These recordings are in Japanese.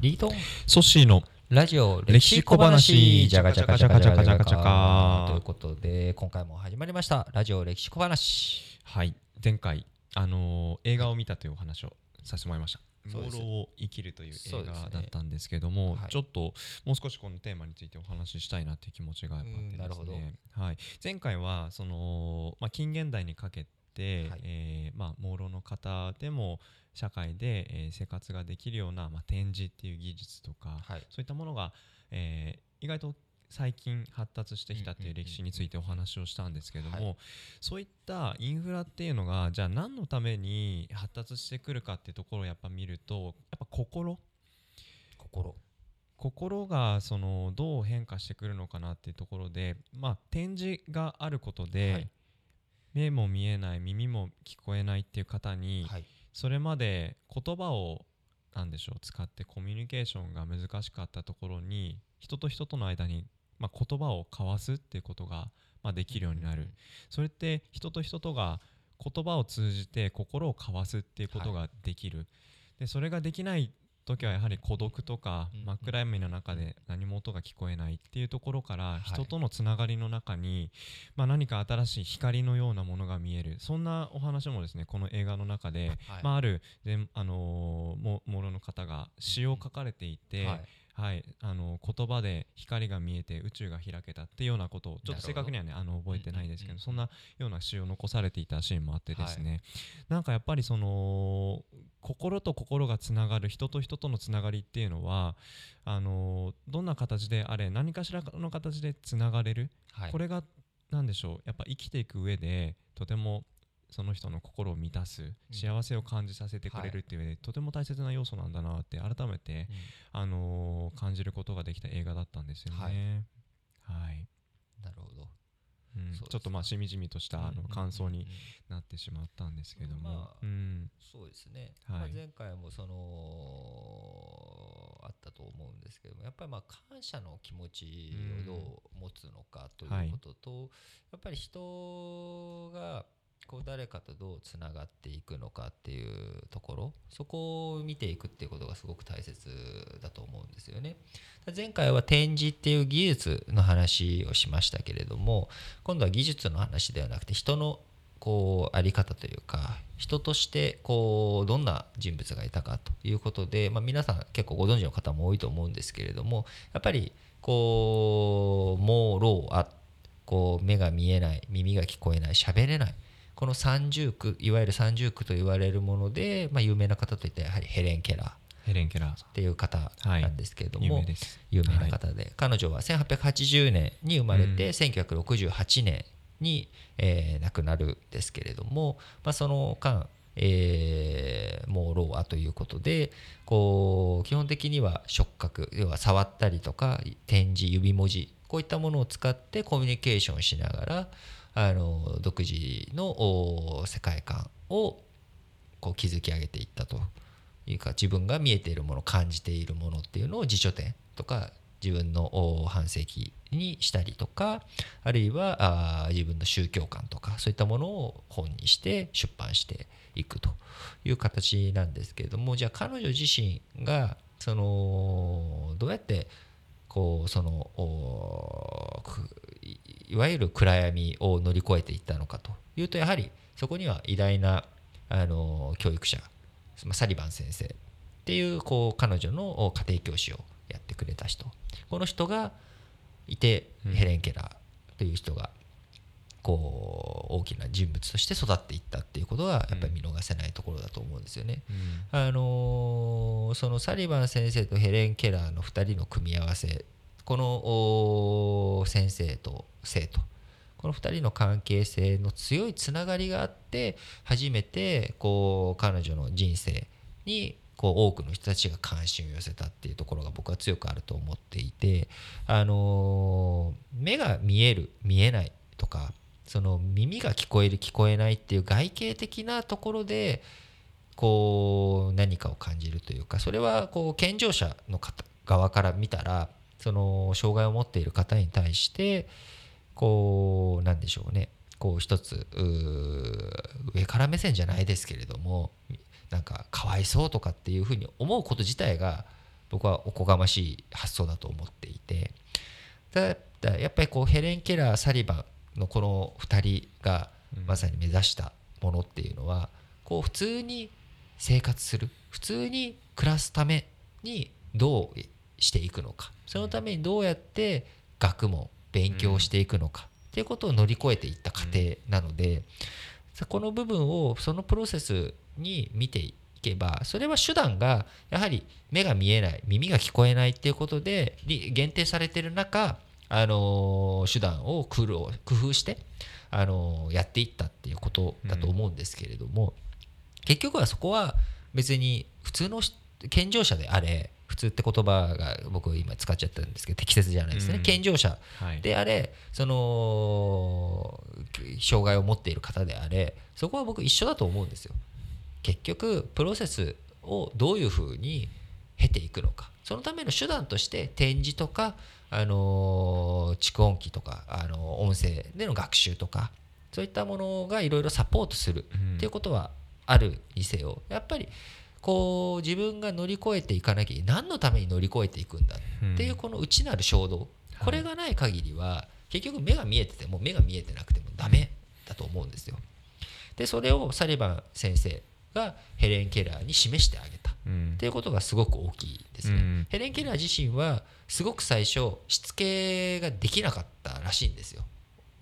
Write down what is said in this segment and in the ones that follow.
リート？ンソッシーのラジオ歴史小話。じゃがじゃがじゃがじゃがじゃがじゃがということで今回も始まりましたラジオ歴史小話はい前回あのー映画を見たというお話をさせてもらいました「そうです朦朧を生きる」という映そうですね画だったんですけども、はいちょっともう少しこのテーマについてお話ししたいなっていう気持ちがやっぱあってうんなるほどですね、はい、前回はその、まあ、近現代にかけて、はい。えーまあ、朦朧の方でも社会で、えー生活ができるような、まあ、展示っていう技術とか、はい。そういったものが、えー意外と最近発達してきたっていう歴史についてお話をしたんですけれども、はそういったインフラっていうのがじゃあ何のために発達してくるかっていうところをやっぱ見るとやっぱ心？心。心がそのどう変化してくるのかなっていうところで、まあ、展示があることで、はい目も見えない耳も聞こえないっていう方に、はい。それまで言葉をなんでしょう使ってコミュニケーションが難しかったところに人と人との間に、まあ、言葉を交わすっていうことが、まあ、できるようになる、それって人と人とが言葉を通じて心を交わすっていうことができる、でそれができない時はやはり孤独とかうん真っ暗闇の中で何も音が聞こえないっていうところからい。人とのつながりの中に、まあ、何か新しい光のようなものが見える。そんなお話もですねこの映画の中で、はい。まあ、ある全あのもろの方が詩を書かれていて、はいはい、あの言葉で光が見えて宇宙が開けたっていうようなことをちょっと正確にはねあの覚えてないですけど、そんなような詩を残されていたシーンもあってですね、なんかやっぱりその心と心がつながる人と人とのつながりっていうのはあのどんな形であれ何かしらの形でつながれる、はい。これが何でしょうやっぱ生きていく上でとてもその人の心を満たす幸せを感じさせてくれるっていうとても大切な要素なんだなって改めて、うん。あのー感じることができた映画だったんですよね。はい、なるほど。うん。ちょっとまあしみじみとしたあのうんうんうんうん。感想になってしまったんですけども、そうですね、はい。まあ、前回もそのあったと思うんですけどもやっぱりまあ感謝の気持ちをどう持つのかということと、やっぱり人がこう誰かとどうつながっていくのかっていうところそこを見ていくっていうことがすごく大切だと思うんですよね。前回は展示っていう技術の話をしましたけれども今度は技術の話ではなくて人のこうあり方というか人としてこうどんな人物がいたかということで、まあ、皆さん結構ご存知の方も多いと思うんですけれどもやっぱりこう朦朧あこう目が見えない耳が聞こえない喋れないこの三重苦いわゆる三重苦と言われるもので、まあ、有名な方といったらやはりヘレン・ケラー。っヘレン・ケラー。ていう方なんですけれども、有名です。有名な方で、彼女は1880年に生まれて、うん。1968年に、えー亡くなるんですけれども、まあ、その間、えー、もう老アということでこう基本的には触覚要は触ったりとか点字指文字こういったものを使ってコミュニケーションしながらあの独自の世界観をこう築き上げていったと。いうか自分が見えているもの感じているものっていうのを辞書点とか自分の半世紀にしたりとかあるいは自分の宗教観とかそういったものを本にして出版していくと。いう形なんですけれどもじゃあ彼女自身がそのどうやってこうそのいいわゆる暗闇を乗り越えていったのかというとやはりそこには偉大なあの教育者まあサリバン先生っていうこう彼女のお家庭教師をやってくれた人この人がいて、うんヘレン・ケラーという人がこう大きな人物として育っていったっていうことはやっぱり見逃せないところだと思うんですよね。うんあのーそのサリバン先生とヘレン・ケラーの2人の組み合わせこの先生と生徒。この2人の関係性の強いつながりがあって初めてこう彼女の人生にこう多くの人たちが関心を寄せたっていうところが僕は強くあると思っていて、あの目が見える見えないとかその耳が聞こえる聞こえないっていう外形的なところでこう何かを感じるというかそれはこう健常者の方側から見たらその障害を持っている方に対してこうなんでしょうね。こう一つ上から目線じゃないですけれどもなんかかわいそうとかっていうふうに思うこと自体が僕はおこがましい発想だと思っていて。ただやっぱりこうヘレン・ケラーサリバンのこの2人がまさに目指したものっていうのはこう普通に生活する普通に暮らすためにどうしていくのか。そのためにどうやって学問勉強していくのか。っていうことを乗り越えていった過程なのでこの部分をそのプロセスに見ていけばそれは手段がやはり目が見えない耳が聞こえないっていうことで限定されてる中あの手段を工夫してあのやっていったっていうことだと思うんですけれども、結局はそこは別に普通の健常者であれ普通って言葉が僕今使っちゃったんですけど適切じゃないですね、うん、健常者であれ、はい、その障害を持っている方であれそこは僕一緒だと思うんですよ。結局プロセスをどういうふうに経ていくのか。そのための手段として展示とか、あの蓄音機とか、あの音声での学習とかそういったものがいろいろサポートするっていうことはあるにせよ。やっぱりこう自分が乗り越えていかなきゃ何のために乗り越えていくんだっていうこの内なる衝動、これがない限りは結局目が見えてても目が見えてなくてもダメだと思うんですよ。でそれをサリバン先生がヘレン・ケラーに示してあげた。っていうことがすごく大きいですね。うん、ヘレン・ケラー自身はすごく最初しつけができなかったらしいんですよ。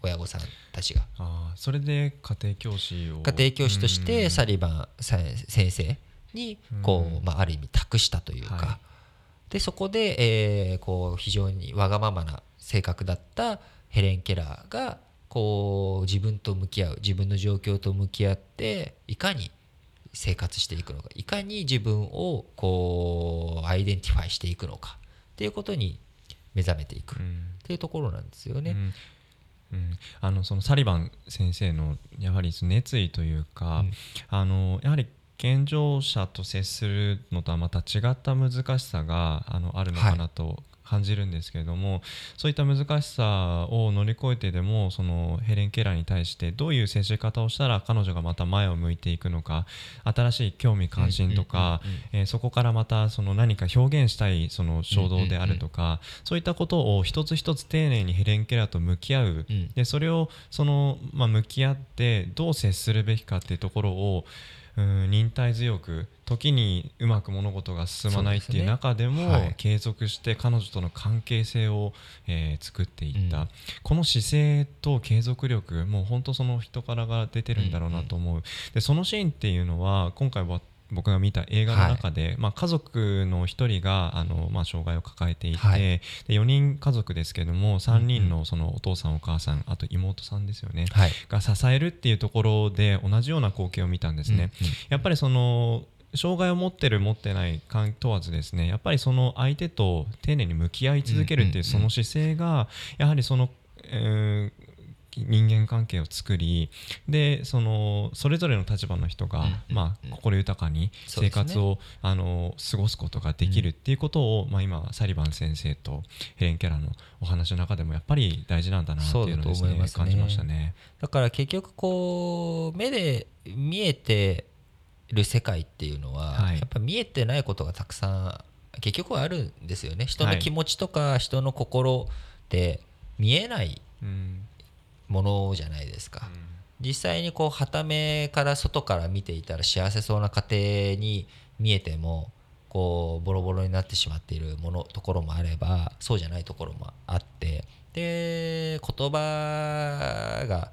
親御さんたちが。あそれで家庭教師を。家庭教師としてサリバン先生にこう、まあ、ある意味託したというか、はい、でそこで、えー、こう非常にわがままな性格だったヘレン・ケラーがこう自分と向き合う自分の状況と向き合っていかに生活していくのかいかに自分をこう identify していくのかっていうことに目覚めていく。っていうところなんですよね。うん。うん、あのそのサリバン先生のやはり熱意というか、うん、あのやはり健常者と接するのとはまた違った難しさがあのあるのかなと感じるんですけれども、はい、そういった難しさを乗り越えてでもそのヘレン・ケラーに対してどういう接し方をしたら彼女がまた前を向いていくのか新しい興味関心とかそこからまたその何か表現したいその衝動であるとか、そういったことを一つ一つ丁寧にヘレン・ケラーと向き合う、でそれをその、まあ、向き合ってどう接するべきかっていうところをうん忍耐強く時にうまく物事が進まないっていう中でも、ね。はい、継続して彼女との関係性を、えー、作っていった、うん、この姿勢と継続力もう本当その人からが出てるんだろうなと思う、うん。うん、でそのシーンっていうのは今回は僕が見た映画の中で、はい、まあ、家族の1人があの、まあ、障害を抱えていて、はい、で4人家族ですけども3人のそのお父さんお母さんあと妹さんですよね、はい、が支えるっていうところで同じような光景を見たんですね。うんうん、やっぱりその障害を持ってる持ってない関問わずですねやっぱりその相手と丁寧に向き合い続けるっていうその姿勢がやはりその、えー人間関係を作りでそのそれぞれの立場の人が、まあ、心豊かに生活を、ね、あの過ごすことができるっていうことを、まあ、今サリバン先生とヘレン・ケラーのお話の中でもやっぱり大事なんだなっていうのをですね、ね、感じましたね。だから結局こう目で見えてる世界っていうのは、はい、やっぱ見えてないことがたくさん結局はあるんですよね。人の気持ちとか人の心って見えないものじゃないですか、うん、実際にこう傍目から外から見ていたら幸せそうな家庭に見えてもこうボロボロになってしまっているものところもあればそうじゃないところもあってで言葉が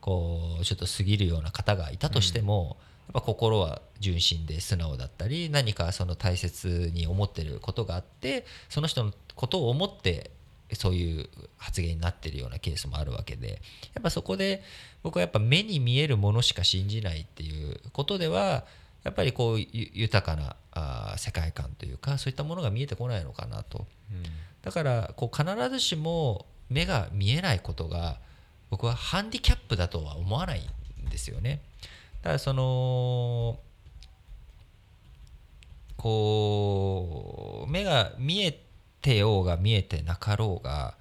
こうちょっと過ぎるような方がいたとしても、やっぱ心は純真で素直だったり何かその大切に思ってることがあってその人のことを思ってそういう発言になってるようなケースもあるわけでやっぱそこで僕はやっぱ目に見えるものしか信じないっていうことではやっぱりこう豊かなあ世界観というかそういったものが見えてこないのかなと、うん、だからこう必ずしも目が見えないことが僕はハンディキャップだとは思わないんですよね。だからそのこう目が見えてようが見えてなかろうが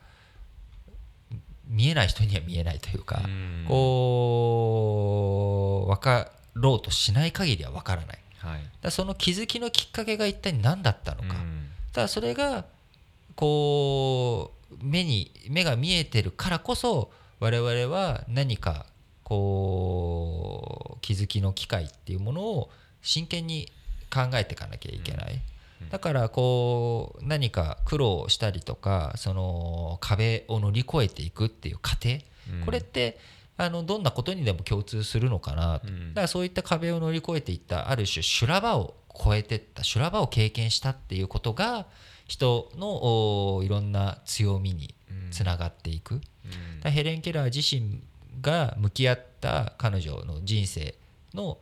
見えない人には見えないというか、うこう分かろうとしない限りは分からない、はい、だその気づきのきっかけが一体何だったのか、ただそれがこう目に目が見えてるからこそ我々は何かこう気づきの機会っていうものを真剣に考えていかなきゃいけない。うん。だからこう何か苦労したりとかその壁を乗り越えていくっていう過程、うん。これってあのどんなことにでも共通するのかなと、うん。だからそういった壁を乗り越えていったある種修羅場を越えてった修羅場を経験したっていうことが人のおいろんな強みにうん。つながっていく、ヘレン・ケラー自身が向き合った彼女の人生の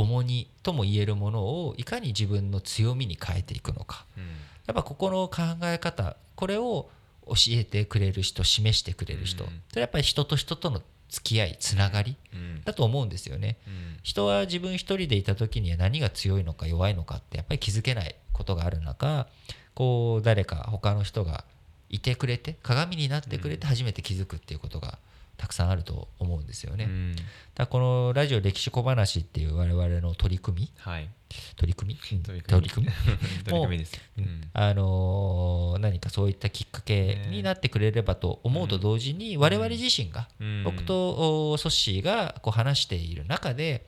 重荷とも言えるものをいかに自分の強みに変えていくのか。うん。やっぱここの考え方これを教えてくれる人示してくれる人、うん。それはやっぱり人と人との付き合いつながりうん。だと思うんですよね。うん。人は自分一人でいた時には何が強いのか弱いのかってやっぱり気づけないことがある中こう誰か他の人がいてくれて鏡になってくれて初めて気づくっていうことがたくさんあると思うんですよね。だかうんらこのラジオ歴史小話っていう我々の取り組みはい。取り組み？うん。取り組み。取り組み？です。うん。うん。あのー何かそういったきっかけになってくれればと思うと同時に我々自身がうん。僕とおソッシーがこう話している中で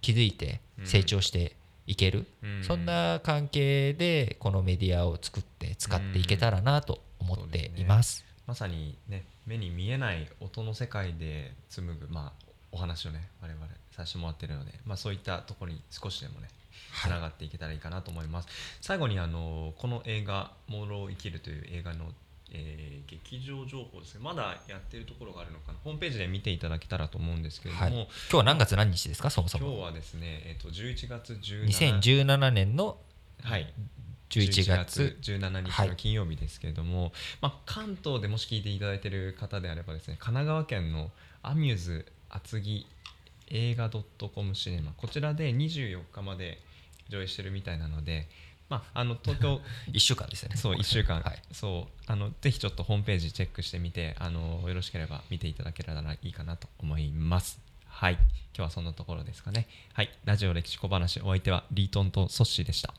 気づいて成長していける、うん。そんな関係でこのメディアを作って使っていけたらなと思っています。まさにね目に見えない音の世界で紡ぐまあお話をね我々させてもらってるので、まあ、そういったところに少しでもねつはい。ながっていけたらいいかなと思います、最後にあのこの映画「モーロー生きる」という映画の、えー劇場情報ですね。まだやってるところがあるのかな。ホームページで見ていただけたらと思うんですけれども、はい、今日は何月何日ですか？そもそも。今日はですね、えっと11月17 2017年のはい11月17日の金曜日ですけれども、まあ、関東でもし聞いていただいている方であればですね神奈川県のアミューズ厚木映画 .com シネマこちらで24日まで上映してるみたいなので、まあ、あの東京 1週間ですよね。そう1週間、はい、そうあのぜひちょっとホームページチェックしてみてあのよろしければ見ていただけたらいいかなと思います。はい。今日はそんなところですかね。はい。ラジオ歴史小話お相手はリートンとソッシーでした。